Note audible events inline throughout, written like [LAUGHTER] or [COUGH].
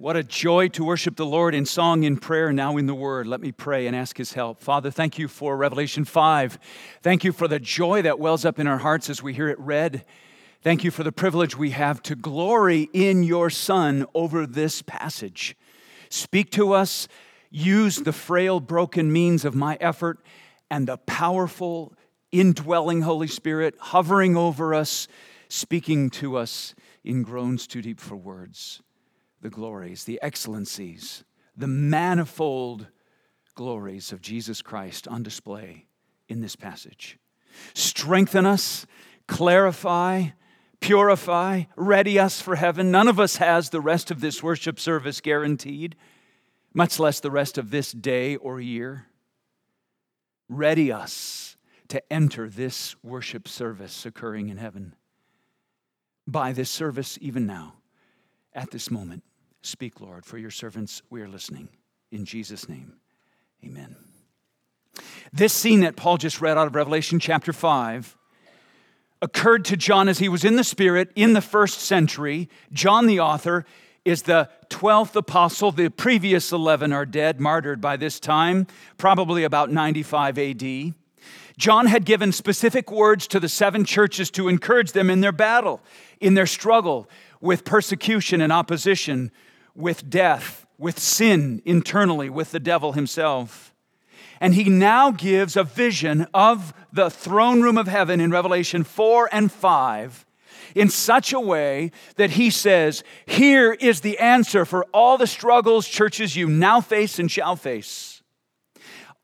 What a joy to worship the Lord in song, in prayer, now in the word. Let me pray and ask his help. Father, thank you for Revelation 5. Thank you for the joy that wells up in our hearts as we hear it read. Thank you for the privilege we have to glory in your Son over this passage. Speak to us, use the frail, broken means of my effort and the powerful, indwelling Holy Spirit hovering over us, speaking to us in groans too deep for words the glories, the excellencies, the manifold glories of Jesus Christ on display in this passage. Strengthen us, clarify, purify, ready us for heaven. None of us has the rest of this worship service guaranteed, much less the rest of this day or year. Ready us to enter this worship service occurring in heaven by this service even now, at this moment. Speak, Lord, for your servants we are listening. In Jesus' name, amen. This scene that Paul just read out of Revelation chapter 5 occurred to John as he was in the Spirit in the first century. John, the author, is the 12th apostle. The previous 11 are dead, martyred by this time, probably about 95 AD. John had given specific words to the seven churches to encourage them in their battle, in their struggle with persecution and opposition with death, with sin internally, with the devil himself. And he now gives a vision of the throne room of heaven in Revelation 4 and 5 in such a way that he says, Here is the answer for all the struggles, churches, you now face and shall face.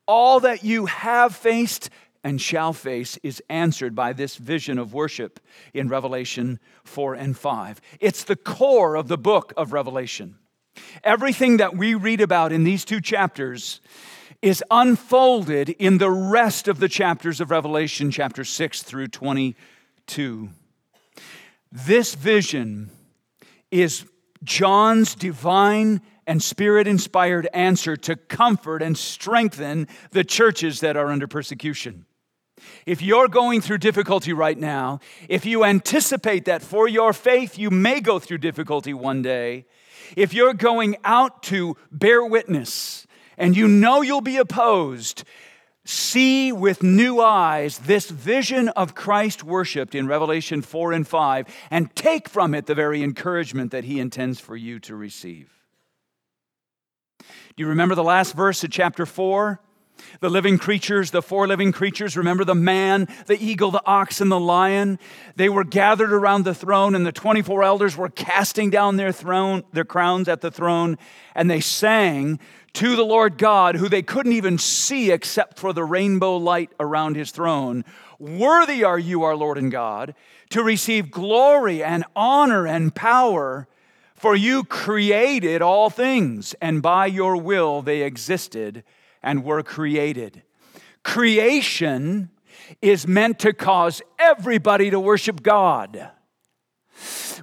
All that you have faced and shall face is answered by this vision of worship in Revelation 4 and 5. It's the core of the book of Revelation. Everything that we read about in these two chapters is unfolded in the rest of the chapters of Revelation, chapter 6 through 22. This vision is John's divine and spirit inspired answer to comfort and strengthen the churches that are under persecution. If you're going through difficulty right now, if you anticipate that for your faith you may go through difficulty one day, if you're going out to bear witness and you know you'll be opposed, see with new eyes this vision of Christ worshiped in Revelation 4 and 5 and take from it the very encouragement that he intends for you to receive. Do you remember the last verse of chapter 4? The living creatures, the four living creatures, remember the man, the eagle, the ox, and the lion? They were gathered around the throne, and the 24 elders were casting down their throne, their crowns at the throne, and they sang to the Lord God, who they couldn't even see except for the rainbow light around his throne. Worthy are you, our Lord and God, to receive glory and honor and power. For you created all things, and by your will they existed and were created. Creation is meant to cause everybody to worship God.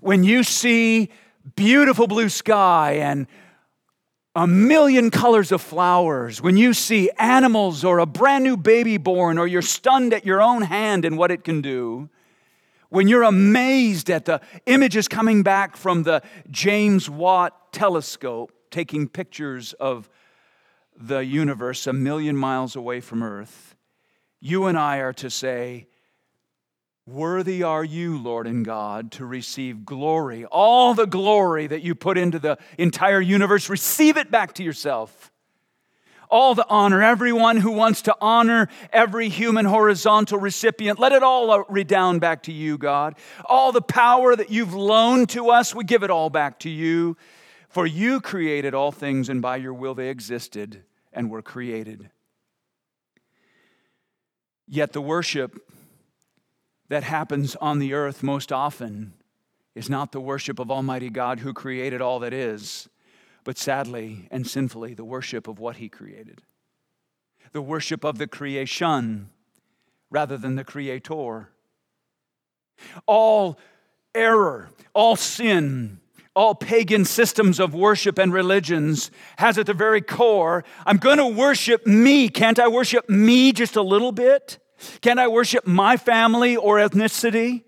When you see beautiful blue sky and a million colors of flowers, when you see animals or a brand new baby born, or you're stunned at your own hand and what it can do, when you're amazed at the images coming back from the James Watt telescope, taking pictures of the universe a million miles away from Earth, you and I are to say, Worthy are you, Lord and God, to receive glory. All the glory that you put into the entire universe, receive it back to yourself. All the honor, everyone who wants to honor every human horizontal recipient, let it all redound back to you, God. All the power that you've loaned to us, we give it all back to you. For you created all things, and by your will they existed and were created. Yet the worship that happens on the earth most often is not the worship of Almighty God who created all that is, but sadly and sinfully, the worship of what He created. The worship of the creation rather than the Creator. All error, all sin, all pagan systems of worship and religions has at the very core I'm going to worship me. Can't I worship me just a little bit? Can I worship my family or ethnicity?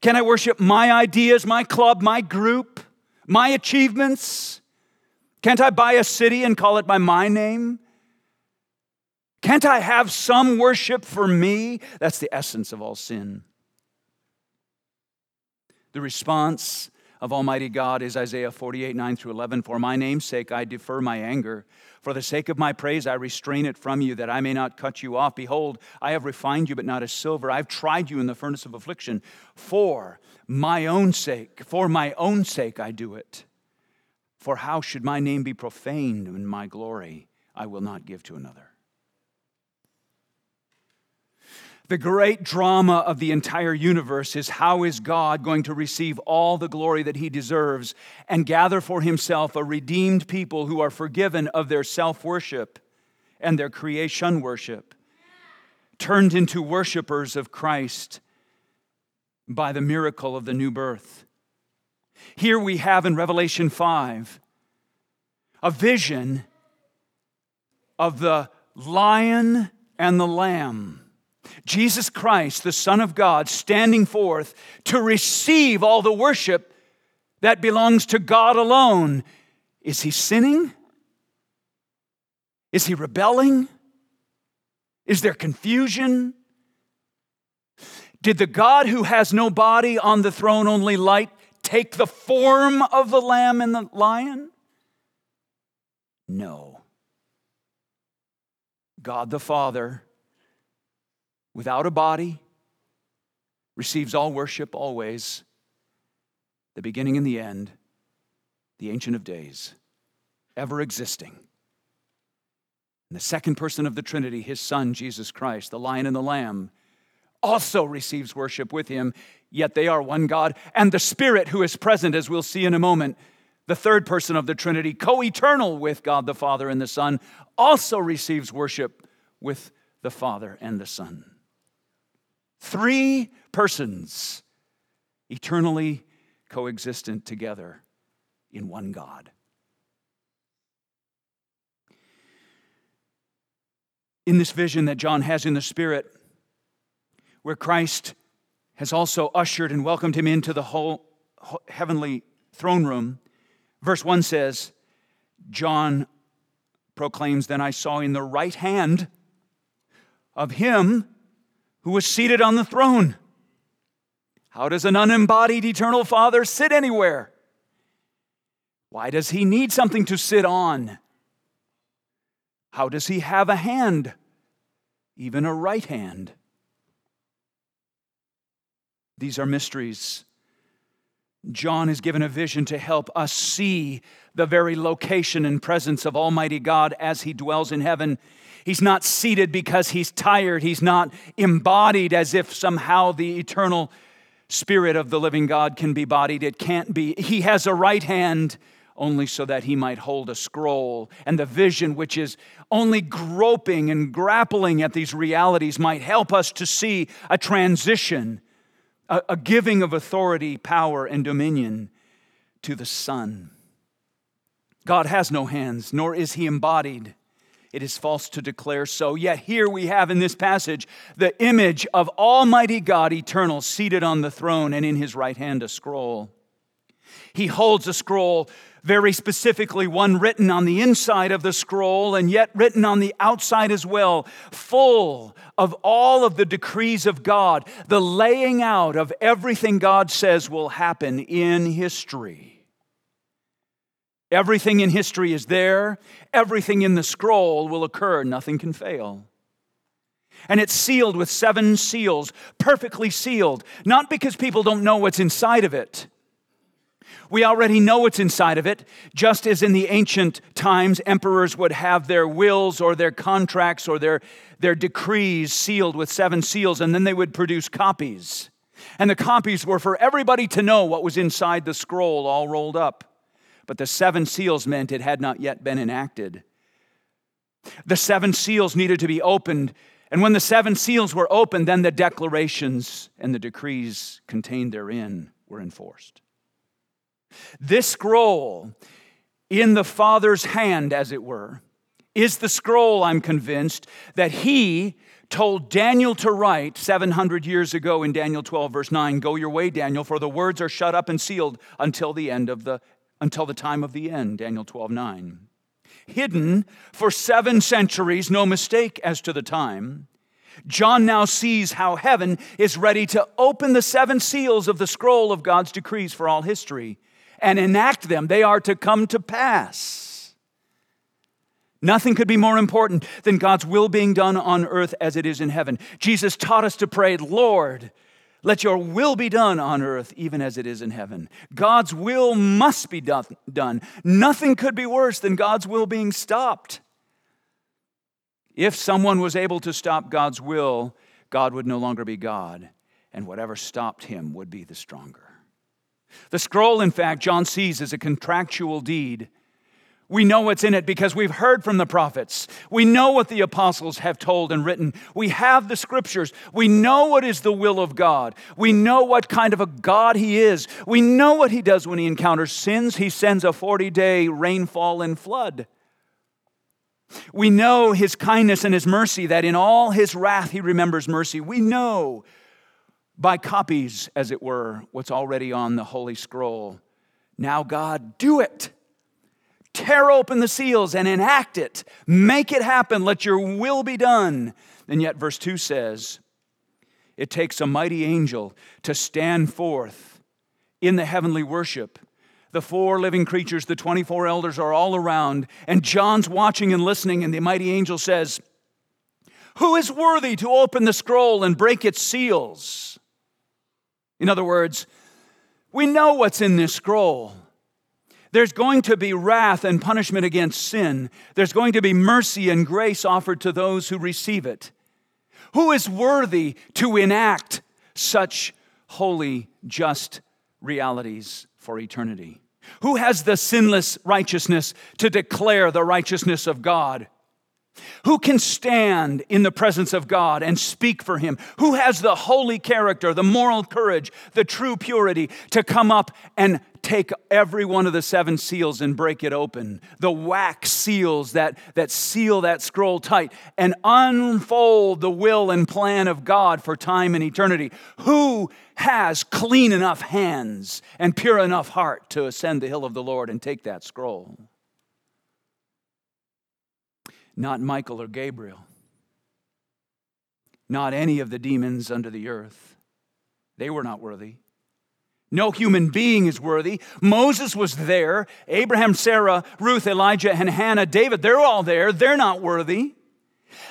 Can I worship my ideas, my club, my group, my achievements? Can't I buy a city and call it by my name? Can't I have some worship for me? That's the essence of all sin. The response of Almighty God is Isaiah 48, 9 through 11. For my name's sake, I defer my anger. For the sake of my praise, I restrain it from you, that I may not cut you off. Behold, I have refined you, but not as silver. I've tried you in the furnace of affliction. For my own sake, for my own sake, I do it. For how should my name be profaned when my glory I will not give to another? The great drama of the entire universe is how is God going to receive all the glory that he deserves and gather for himself a redeemed people who are forgiven of their self worship and their creation worship, turned into worshipers of Christ by the miracle of the new birth. Here we have in Revelation 5 a vision of the lion and the lamb Jesus Christ, the Son of God, standing forth to receive all the worship that belongs to God alone. Is he sinning? Is he rebelling? Is there confusion? Did the God who has no body on the throne, only light, take the form of the lamb and the lion? No. God the Father without a body, receives all worship always, the beginning and the end, the Ancient of Days, ever existing. And the second person of the Trinity, his Son, Jesus Christ, the Lion and the Lamb, also receives worship with him, yet they are one God. And the Spirit, who is present, as we'll see in a moment, the third person of the Trinity, co eternal with God the Father and the Son, also receives worship with the Father and the Son. Three persons eternally coexistent together in one God. In this vision that John has in the Spirit, where Christ has also ushered and welcomed him into the whole heavenly throne room, verse 1 says, John proclaims, Then I saw in the right hand of him who was seated on the throne. How does an unembodied eternal Father sit anywhere? Why does he need something to sit on? How does he have a hand, even a right hand? These are mysteries. John is given a vision to help us see the very location and presence of Almighty God as he dwells in heaven He's not seated because he's tired. He's not embodied as if somehow the eternal spirit of the living God can be bodied. It can't be. He has a right hand only so that he might hold a scroll. And the vision, which is only groping and grappling at these realities, might help us to see a transition, a, a giving of authority, power, and dominion to the Son. God has no hands, nor is he embodied. It is false to declare so. Yet here we have in this passage the image of Almighty God eternal seated on the throne and in his right hand a scroll. He holds a scroll, very specifically one written on the inside of the scroll and yet written on the outside as well, full of all of the decrees of God, the laying out of everything God says will happen in history. Everything in history is there, everything in the scroll will occur, nothing can fail. And it's sealed with seven seals, perfectly sealed, not because people don't know what's inside of it. We already know what's inside of it, just as in the ancient times, emperors would have their wills or their contracts or their, their decrees sealed with seven seals, and then they would produce copies. And the copies were for everybody to know what was inside the scroll all rolled up but the seven seals meant it had not yet been enacted. The seven seals needed to be opened, and when the seven seals were opened, then the declarations and the decrees contained therein were enforced. This scroll in the Father's hand, as it were, is the scroll, I'm convinced, that he told Daniel to write 700 years ago in Daniel 12, verse 9 Go your way, Daniel, for the words are shut up and sealed until the end of the until the time of the end, Daniel 12 9. Hidden for seven centuries, no mistake as to the time, John now sees how heaven is ready to open the seven seals of the scroll of God's decrees for all history and enact them. They are to come to pass. Nothing could be more important than God's will being done on earth as it is in heaven. Jesus taught us to pray, Lord, let your will be done on earth even as it is in heaven. God's will must be done. Nothing could be worse than God's will being stopped. If someone was able to stop God's will, God would no longer be God, and whatever stopped him would be the stronger. The scroll, in fact, John sees as a contractual deed we know what's in it because we've heard from the prophets. We know what the apostles have told and written. We have the scriptures. We know what is the will of God. We know what kind of a God He is. We know what He does when He encounters sins. He sends a 40 day rainfall and flood. We know His kindness and His mercy, that in all His wrath He remembers mercy. We know by copies, as it were, what's already on the Holy Scroll. Now, God, do it tear open the seals and enact it. Make it happen. Let your will be done. And yet, verse 2 says, it takes a mighty angel to stand forth in the heavenly worship. The four living creatures, the 24 elders, are all around, and John's watching and listening, and the mighty angel says, Who is worthy to open the scroll and break its seals? In other words, we know what's in this scroll. There's going to be wrath and punishment against sin. There's going to be mercy and grace offered to those who receive it. Who is worthy to enact such holy, just realities for eternity? Who has the sinless righteousness to declare the righteousness of God? Who can stand in the presence of God and speak for Him? Who has the holy character, the moral courage, the true purity to come up and take every one of the seven seals and break it open? The wax seals that, that seal that scroll tight and unfold the will and plan of God for time and eternity. Who has clean enough hands and pure enough heart to ascend the hill of the Lord and take that scroll? Not Michael or Gabriel. Not any of the demons under the earth. They were not worthy. No human being is worthy. Moses was there. Abraham, Sarah, Ruth, Elijah, and Hannah, David, they're all there. They're not worthy.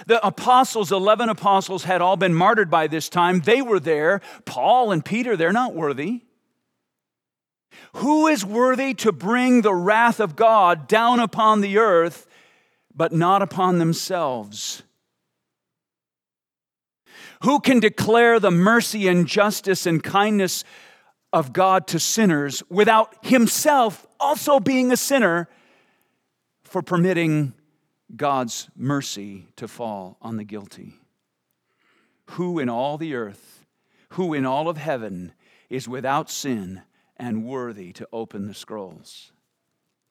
The apostles, 11 apostles, had all been martyred by this time. They were there. Paul and Peter, they're not worthy. Who is worthy to bring the wrath of God down upon the earth but not upon themselves. Who can declare the mercy and justice and kindness of God to sinners without himself also being a sinner for permitting God's mercy to fall on the guilty? Who in all the earth, who in all of heaven is without sin and worthy to open the scrolls?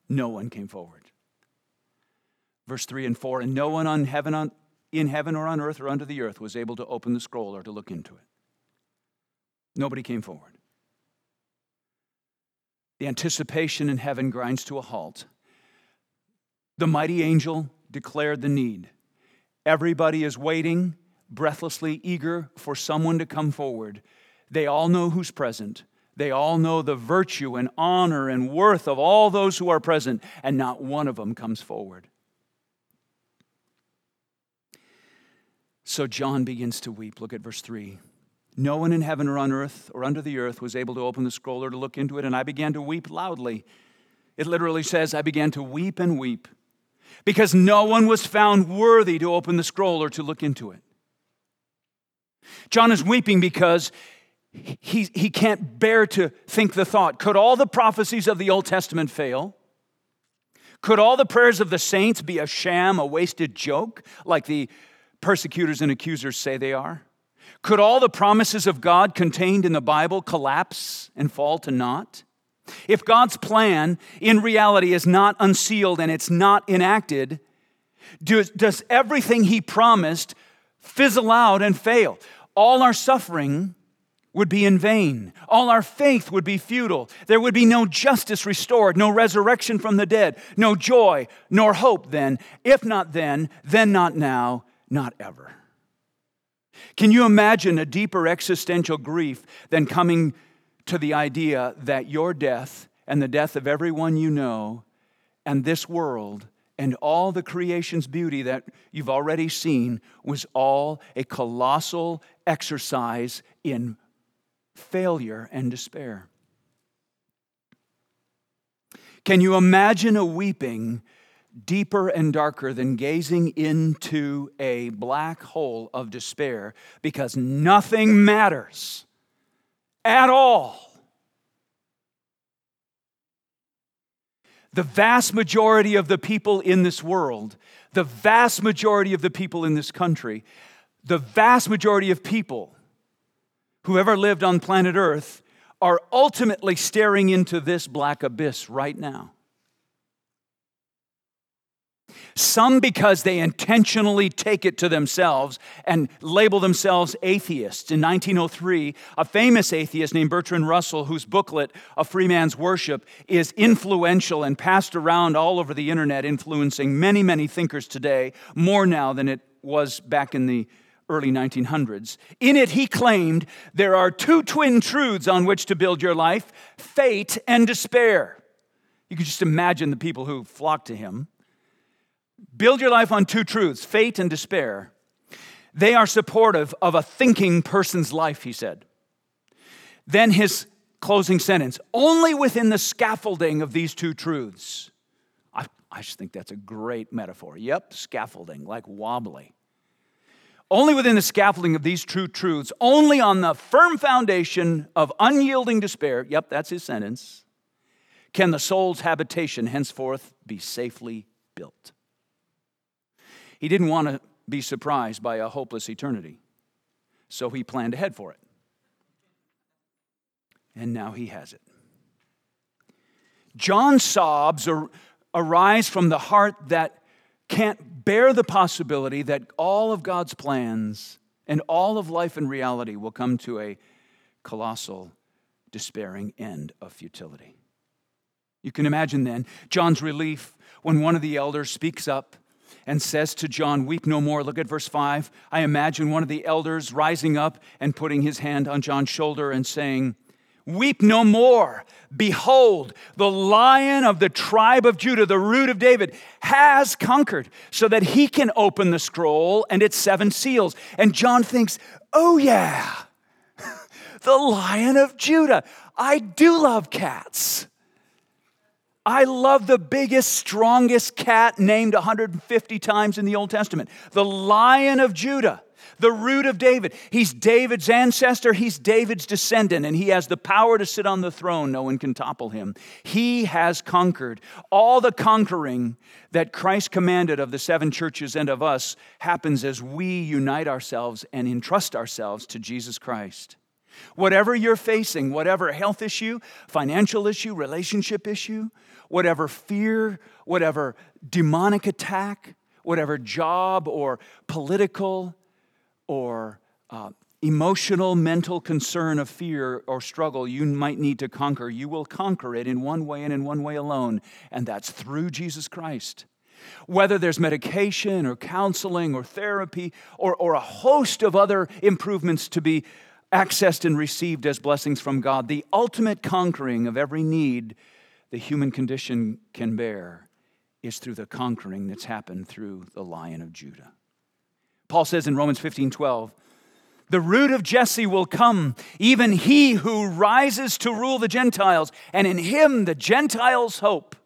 No one came forward. Verse 3 and 4 And no one on heaven, on, in heaven or on earth or under the earth was able to open the scroll or to look into it. Nobody came forward. The anticipation in heaven grinds to a halt. The mighty angel declared the need. Everybody is waiting, breathlessly eager for someone to come forward. They all know who's present. They all know the virtue and honor and worth of all those who are present, and not one of them comes forward. So John begins to weep. Look at verse 3. No one in heaven or on earth or under the earth was able to open the scroll or to look into it, and I began to weep loudly. It literally says, I began to weep and weep because no one was found worthy to open the scroll or to look into it. John is weeping because he, he can't bear to think the thought could all the prophecies of the Old Testament fail? Could all the prayers of the saints be a sham, a wasted joke, like the persecutors and accusers say they are? Could all the promises of God contained in the Bible collapse and fall to naught? If God's plan in reality is not unsealed and it's not enacted, does, does everything He promised fizzle out and fail? All our suffering would be in vain. All our faith would be futile. There would be no justice restored, no resurrection from the dead, no joy, nor hope then. If not then, then not now, not ever. Can you imagine a deeper existential grief than coming to the idea that your death and the death of everyone you know and this world and all the creation's beauty that you've already seen was all a colossal exercise in failure and despair. Can you imagine a weeping deeper and darker than gazing into a black hole of despair because nothing matters at all? The vast majority of the people in this world, the vast majority of the people in this country, the vast majority of people who ever lived on planet Earth are ultimately staring into this black abyss right now. Some because they intentionally take it to themselves and label themselves atheists. In 1903, a famous atheist named Bertrand Russell, whose booklet, A Free Man's Worship, is influential and passed around all over the internet, influencing many, many thinkers today, more now than it was back in the early 1900s. In it, he claimed there are two twin truths on which to build your life fate and despair. You can just imagine the people who flocked to him. Build your life on two truths fate and despair. They are supportive of a thinking person's life, he said. Then his closing sentence only within the scaffolding of these two truths. I, I just think that's a great metaphor. Yep, scaffolding, like wobbly. Only within the scaffolding of these true truths, only on the firm foundation of unyielding despair, yep, that's his sentence, can the soul's habitation henceforth be safely built. He didn't want to be surprised by a hopeless eternity, so he planned ahead for it. And now he has it. John's sobs arise from the heart that can't bear the possibility that all of God's plans and all of life and reality will come to a colossal, despairing end of futility. You can imagine then John's relief when one of the elders speaks up and says to John, Weep no more. Look at verse 5. I imagine one of the elders rising up and putting his hand on John's shoulder and saying, Weep no more. Behold, the lion of the tribe of Judah, the root of David, has conquered so that he can open the scroll and its seven seals. And John thinks, oh, yeah, [LAUGHS] the lion of Judah. I do love cats. I love the biggest, strongest cat named 150 times in the Old Testament, the lion of Judah the root of David. He's David's ancestor, he's David's descendant, and he has the power to sit on the throne. No one can topple him. He has conquered. All the conquering that Christ commanded of the seven churches and of us happens as we unite ourselves and entrust ourselves to Jesus Christ. Whatever you're facing, whatever health issue, financial issue, relationship issue, whatever fear, whatever demonic attack, whatever job or political or uh, emotional, mental concern of fear or struggle you might need to conquer, you will conquer it in one way and in one way alone, and that's through Jesus Christ. Whether there's medication or counseling or therapy or, or a host of other improvements to be accessed and received as blessings from God, the ultimate conquering of every need the human condition can bear is through the conquering that's happened through the Lion of Judah. Paul says in Romans 15 12, the root of Jesse will come, even he who rises to rule the Gentiles, and in him the Gentiles hope.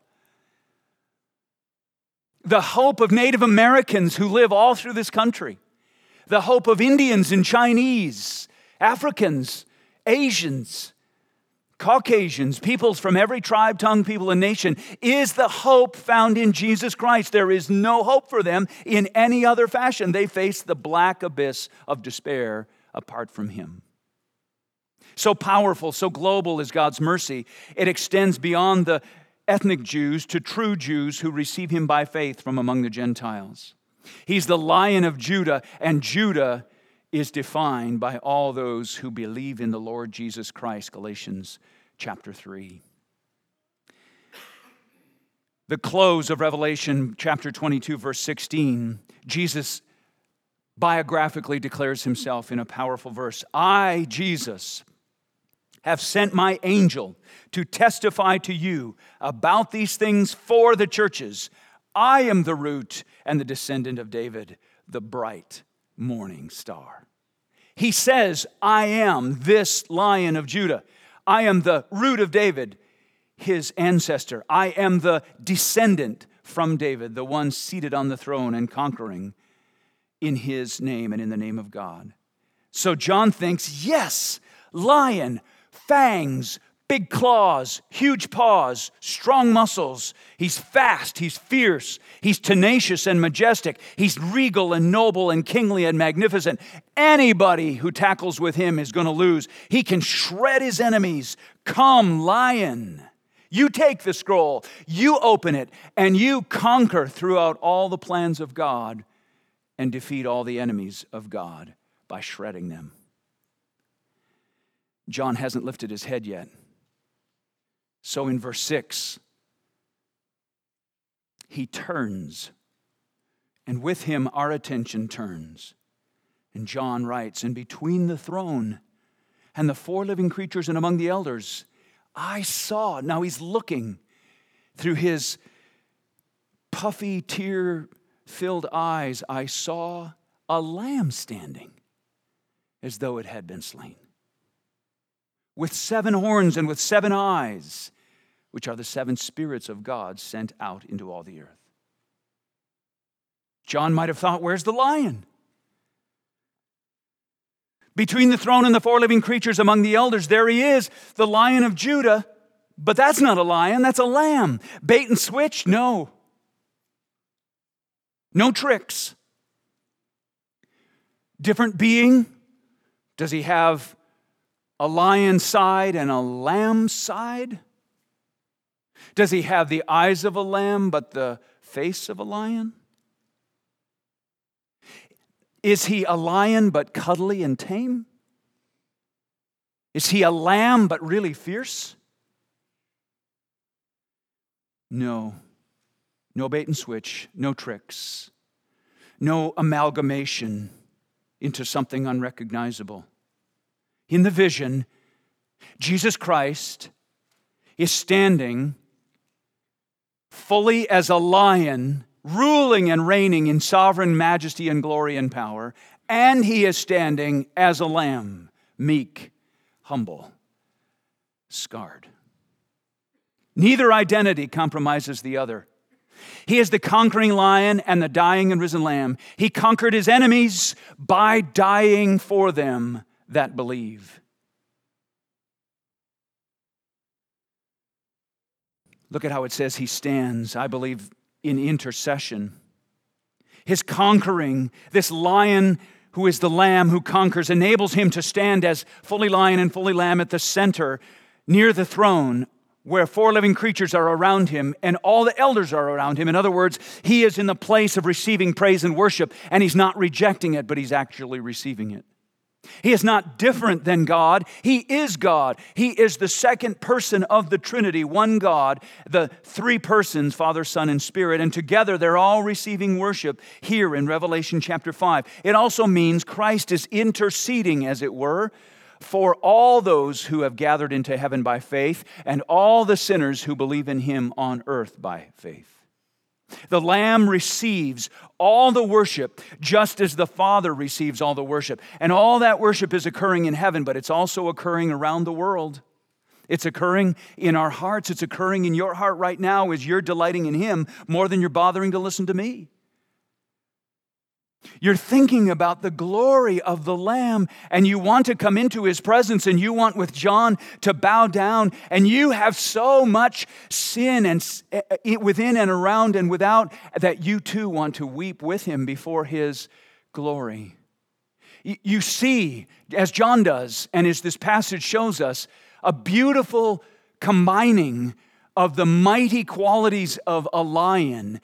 The hope of Native Americans who live all through this country, the hope of Indians and Chinese, Africans, Asians, Caucasians, peoples from every tribe, tongue, people, and nation, is the hope found in Jesus Christ. There is no hope for them in any other fashion. They face the black abyss of despair apart from Him. So powerful, so global is God's mercy, it extends beyond the ethnic Jews to true Jews who receive Him by faith from among the Gentiles. He's the lion of Judah, and Judah is defined by all those who believe in the Lord Jesus Christ, Galatians chapter 3. The close of Revelation chapter 22, verse 16, Jesus biographically declares himself in a powerful verse I, Jesus, have sent my angel to testify to you about these things for the churches. I am the root and the descendant of David, the bright morning star. He says, I am this lion of Judah. I am the root of David, his ancestor. I am the descendant from David, the one seated on the throne and conquering in his name and in the name of God. So John thinks, yes, lion, fangs, big claws, huge paws, strong muscles. He's fast, he's fierce, he's tenacious and majestic, he's regal and noble and kingly and magnificent. Anybody who tackles with him is going to lose. He can shred his enemies. Come, lion. You take the scroll, you open it, and you conquer throughout all the plans of God and defeat all the enemies of God by shredding them. John hasn't lifted his head yet. So in verse 6, he turns, and with him our attention turns. And John writes, And between the throne and the four living creatures and among the elders, I saw. Now he's looking through his puffy, tear filled eyes. I saw a lamb standing as though it had been slain with seven horns and with seven eyes, which are the seven spirits of God sent out into all the earth. John might have thought, Where's the lion? Between the throne and the four living creatures among the elders, there he is, the lion of Judah. But that's not a lion, that's a lamb. Bait and switch? No. No tricks. Different being? Does he have a lion's side and a lamb's side? Does he have the eyes of a lamb but the face of a lion? Is he a lion but cuddly and tame? Is he a lamb but really fierce? No. No bait and switch, no tricks, no amalgamation into something unrecognizable in the vision, Jesus Christ is standing fully as a lion, ruling and reigning in sovereign majesty and glory and power, and he is standing as a lamb, meek, humble, scarred. Neither identity compromises the other. He is the conquering lion and the dying and risen lamb. He conquered his enemies by dying for them that believe. Look at how it says he stands, I believe, in intercession. His conquering, this lion who is the lamb who conquers, enables him to stand as fully lion and fully lamb at the center near the throne where four living creatures are around him and all the elders are around him. In other words, he is in the place of receiving praise and worship, and he's not rejecting it, but he's actually receiving it. He is not different than God. He is God. He is the second person of the Trinity, one God, the three persons, Father, Son, and Spirit. And together they're all receiving worship here in Revelation chapter 5. It also means Christ is interceding, as it were, for all those who have gathered into heaven by faith and all the sinners who believe in him on earth by faith. The Lamb receives all the worship just as the Father receives all the worship. And all that worship is occurring in heaven, but it's also occurring around the world. It's occurring in our hearts. It's occurring in your heart right now as you're delighting in Him more than you're bothering to listen to me. You're thinking about the glory of the Lamb, and you want to come into His presence, and you want with John to bow down, and you have so much sin and eh, eh, within and around and without that you too want to weep with Him before His glory. You see, as John does, and as this passage shows us, a beautiful combining of the mighty qualities of a lion,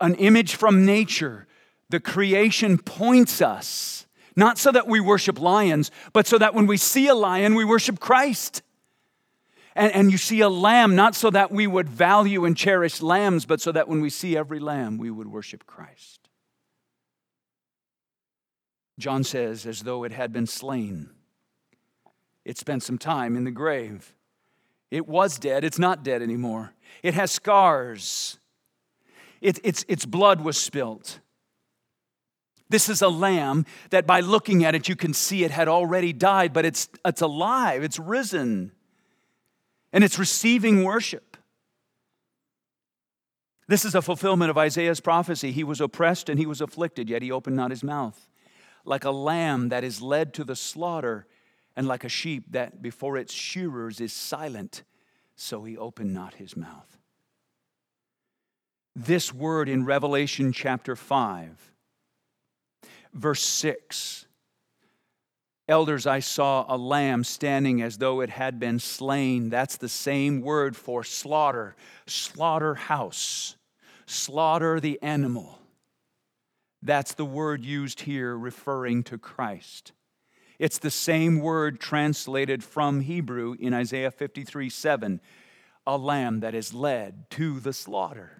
an image from nature the creation points us Not so that we worship lions, but so that when we see a lion, we worship Christ. And, and you see a lamb, not so that we would value and cherish lambs, but so that when we see every lamb, we would worship Christ. John says, as though it had been slain. It spent some time in the grave. It was dead, it's not dead anymore. It has scars, it, its, its blood was spilt. This is a lamb that by looking at it, you can see it had already died, but it's, it's alive, it's risen, and it's receiving worship. This is a fulfillment of Isaiah's prophecy. He was oppressed and he was afflicted, yet he opened not his mouth. Like a lamb that is led to the slaughter, and like a sheep that before its shearers is silent, so he opened not his mouth. This word in Revelation chapter 5, verse 6 Elders, I saw a lamb standing as though it had been slain. That's the same word for slaughter, slaughterhouse, slaughter the animal. That's the word used here referring to Christ. It's the same word translated from Hebrew in Isaiah 53 7, a lamb that is led to the slaughter.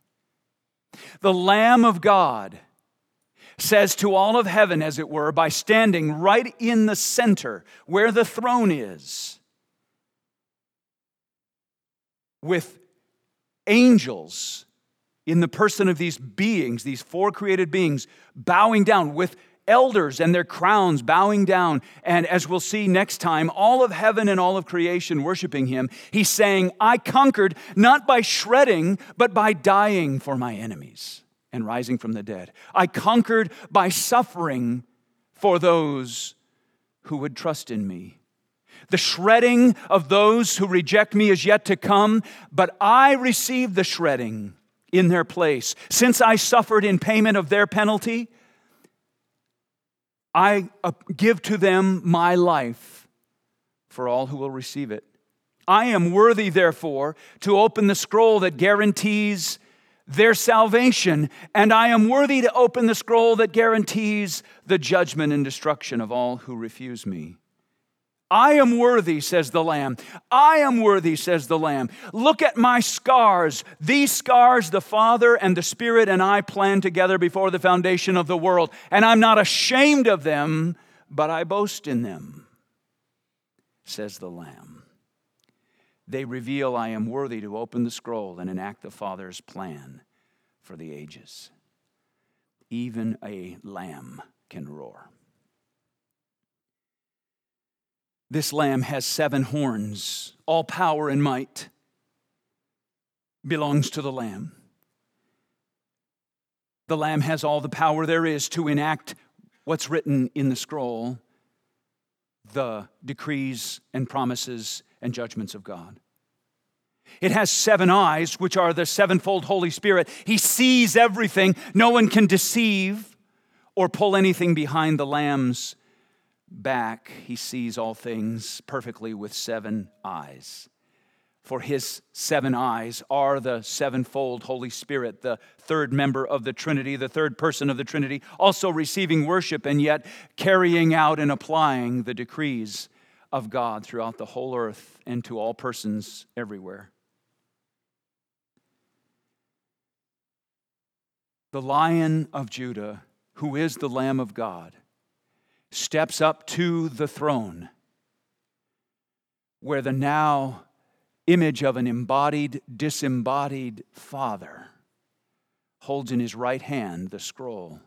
The Lamb of God says to all of heaven, as it were, by standing right in the center where the throne is, with angels in the person of these beings, these four created beings, bowing down, with elders and their crowns bowing down. And as we'll see next time, all of heaven and all of creation worshiping him. He's saying, I conquered not by shredding, but by dying for my enemies and rising from the dead. I conquered by suffering for those who would trust in me. The shredding of those who reject me is yet to come, but I received the shredding in their place. Since I suffered in payment of their penalty, I uh, give to them my life for all who will receive it. I am worthy, therefore, to open the scroll that guarantees their salvation, and I am worthy to open the scroll that guarantees the judgment and destruction of all who refuse me. I am worthy, says the Lamb. I am worthy, says the Lamb. Look at my scars. These scars, the Father and the Spirit and I planned together before the foundation of the world. And I'm not ashamed of them, but I boast in them, says the Lamb. They reveal I am worthy to open the scroll and enact the Father's plan for the ages. Even a lamb can roar. This lamb has seven horns. All power and might belongs to the lamb. The lamb has all the power there is to enact what's written in the scroll, the decrees and promises and judgments of God. It has seven eyes, which are the sevenfold Holy Spirit. He sees everything. No one can deceive or pull anything behind the Lamb's back, he sees all things perfectly with seven eyes. For his seven eyes are the sevenfold Holy Spirit, the third member of the Trinity, the third person of the Trinity, also receiving worship and yet carrying out and applying the decrees of God throughout the whole earth and to all persons everywhere. The Lion of Judah, who is the Lamb of God, steps up to the throne where the now image of an embodied, disembodied Father holds in his right hand the scroll.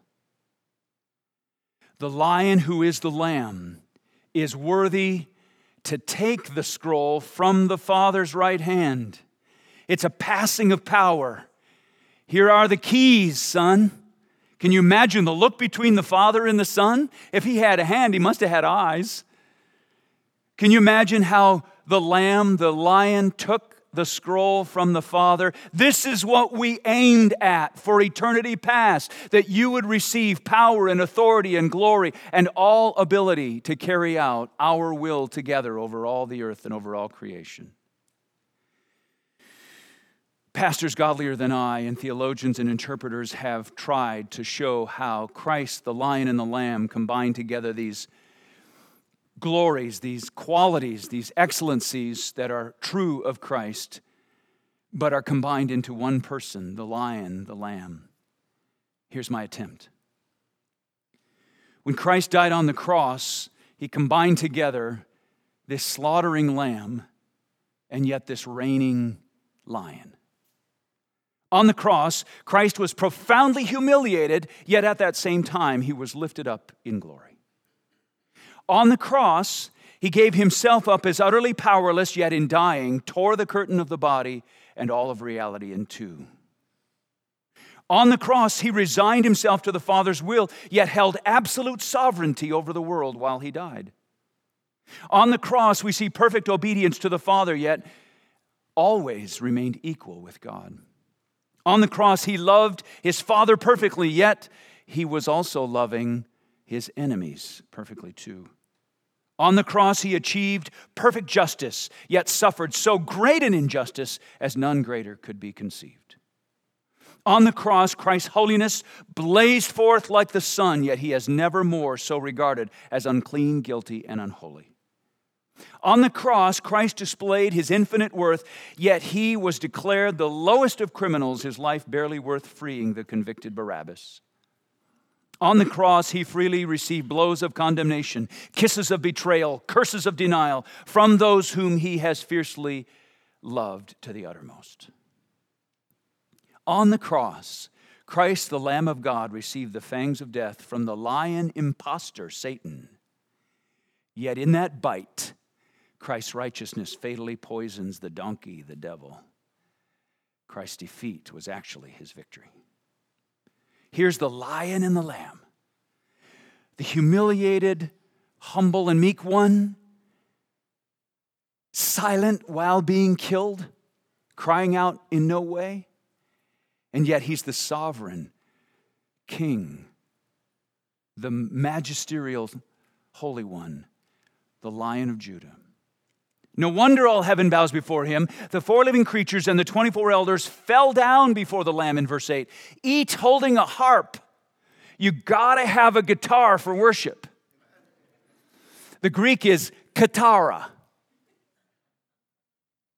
The lion who is the lamb is worthy to take the scroll from the Father's right hand. It's a passing of power. Here are the keys, son. Can you imagine the look between the Father and the Son? If he had a hand, he must have had eyes. Can you imagine how the lamb, the lion, took the scroll from the Father. This is what we aimed at for eternity past that you would receive power and authority and glory and all ability to carry out our will together over all the earth and over all creation. Pastors godlier than I and theologians and interpreters have tried to show how Christ, the lion and the lamb, combine together these glories, these qualities, these excellencies that are true of Christ, but are combined into one person, the lion, the lamb. Here's my attempt. When Christ died on the cross, he combined together this slaughtering lamb and yet this reigning lion. On the cross, Christ was profoundly humiliated, yet at that same time, he was lifted up in glory. On the cross, he gave himself up as utterly powerless, yet in dying, tore the curtain of the body and all of reality in two. On the cross, he resigned himself to the Father's will, yet held absolute sovereignty over the world while he died. On the cross, we see perfect obedience to the Father, yet always remained equal with God. On the cross, he loved his Father perfectly, yet he was also loving his enemies perfectly too. On the cross, he achieved perfect justice, yet suffered so great an injustice as none greater could be conceived. On the cross, Christ's holiness blazed forth like the sun, yet he has never more so regarded as unclean, guilty, and unholy. On the cross, Christ displayed his infinite worth, yet he was declared the lowest of criminals, his life barely worth freeing the convicted Barabbas. On the cross, he freely received blows of condemnation, kisses of betrayal, curses of denial from those whom he has fiercely loved to the uttermost. On the cross, Christ, the Lamb of God, received the fangs of death from the lion impostor, Satan. Yet in that bite, Christ's righteousness fatally poisons the donkey, the devil. Christ's defeat was actually his victory. Here's the lion and the lamb, the humiliated, humble, and meek one, silent while being killed, crying out in no way. And yet he's the sovereign king, the magisterial holy one, the lion of Judah. No wonder all heaven bows before him. The four living creatures and the 24 elders fell down before the Lamb in verse 8, each holding a harp. You gotta have a guitar for worship. The Greek is kithara,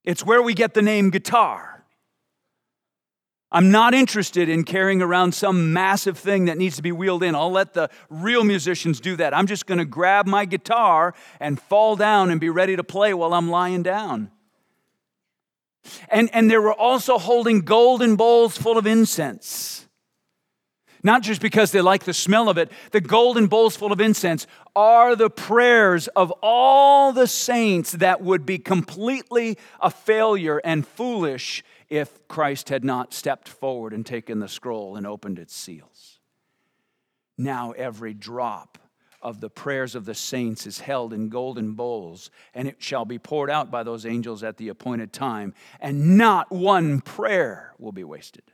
it's where we get the name guitar. I'm not interested in carrying around some massive thing that needs to be wheeled in. I'll let the real musicians do that. I'm just going to grab my guitar and fall down and be ready to play while I'm lying down. And, and they were also holding golden bowls full of incense. Not just because they like the smell of it, the golden bowls full of incense are the prayers of all the saints that would be completely a failure and foolish if Christ had not stepped forward and taken the scroll and opened its seals. Now every drop of the prayers of the saints is held in golden bowls, and it shall be poured out by those angels at the appointed time, and not one prayer will be wasted.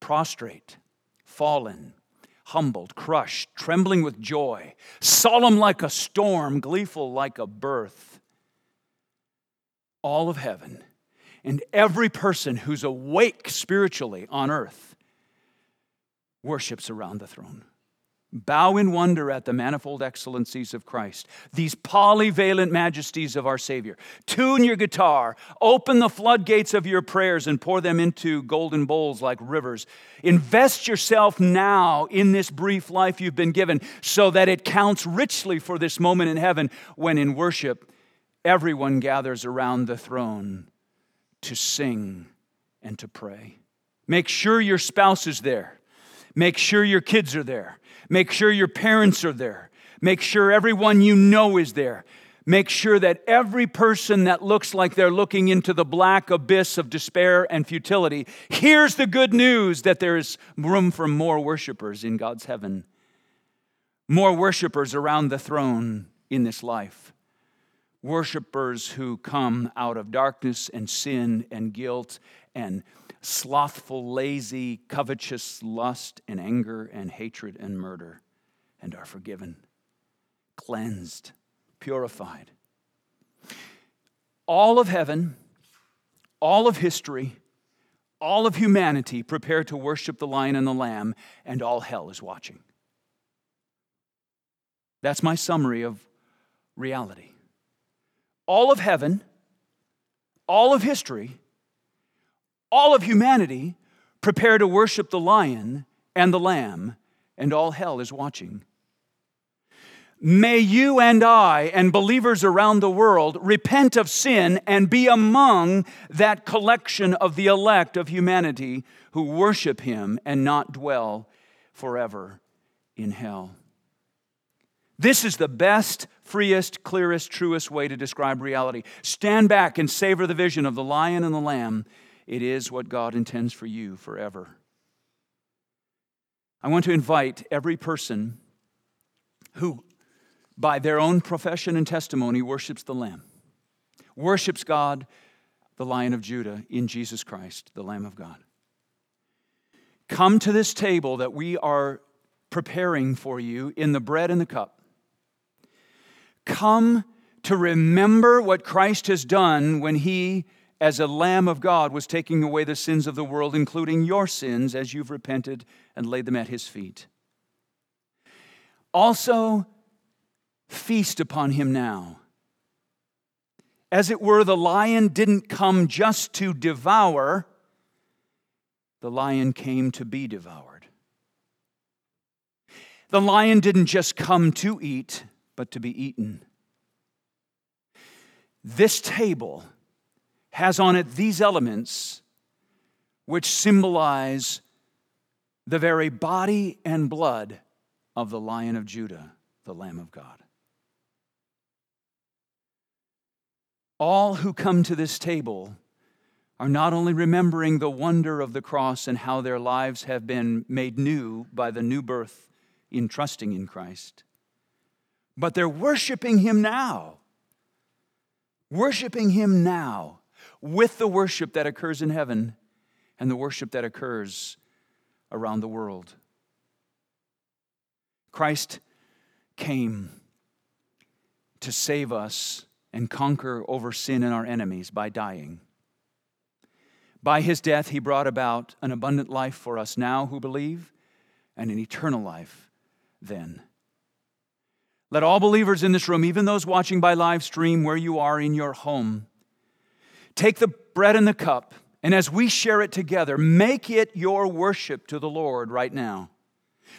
Prostrate, fallen, humbled, crushed, trembling with joy, solemn like a storm, gleeful like a birth, all of heaven and every person who's awake spiritually on earth worships around the throne. Bow in wonder at the manifold excellencies of Christ, these polyvalent majesties of our Savior. Tune your guitar, open the floodgates of your prayers, and pour them into golden bowls like rivers. Invest yourself now in this brief life you've been given so that it counts richly for this moment in heaven when in worship everyone gathers around the throne to sing and to pray. Make sure your spouse is there. Make sure your kids are there. Make sure your parents are there. Make sure everyone you know is there. make sure that every person that looks like they're looking into the black abyss of despair and futility hears the good news that there is room for more worshipers in God's heaven, more worshipers around the throne in this life, worshipers who come out of darkness and sin and guilt and slothful, lazy, covetous lust and anger and hatred and murder and are forgiven, cleansed purified. All of heaven, all of history, all of humanity prepare to worship the lion and the lamb, and all hell is watching. That's my summary of reality. All of heaven, all of history, all of humanity prepare to worship the lion and the lamb, and all hell is watching. May you and I and believers around the world repent of sin and be among that collection of the elect of humanity who worship Him and not dwell forever in hell. This is the best, freest, clearest, truest way to describe reality. Stand back and savor the vision of the lion and the lamb. It is what God intends for you forever. I want to invite every person who by their own profession and testimony, worships the Lamb, worships God, the Lion of Judah, in Jesus Christ, the Lamb of God. Come to this table that we are preparing for you in the bread and the cup. Come to remember what Christ has done when he, as a Lamb of God, was taking away the sins of the world, including your sins, as you've repented and laid them at his feet. Also, feast upon him now. As it were, the lion didn't come just to devour, the lion came to be devoured. The lion didn't just come to eat, but to be eaten. This table has on it these elements which symbolize the very body and blood of the Lion of Judah, the Lamb of God. All who come to this table are not only remembering the wonder of the cross and how their lives have been made new by the new birth in trusting in Christ, but they're worshiping Him now. Worshiping Him now with the worship that occurs in heaven and the worship that occurs around the world. Christ came to save us and conquer over sin and our enemies by dying. By his death, he brought about an abundant life for us now who believe and an eternal life then. Let all believers in this room, even those watching by live stream where you are in your home, take the bread and the cup, and as we share it together, make it your worship to the Lord right now.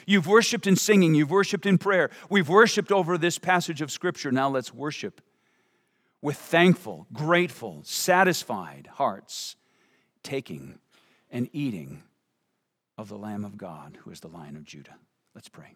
You've worshiped in singing, you've worshiped in prayer, we've worshiped over this passage of Scripture. Now let's worship with thankful, grateful, satisfied hearts, taking and eating of the Lamb of God, who is the Lion of Judah. Let's pray.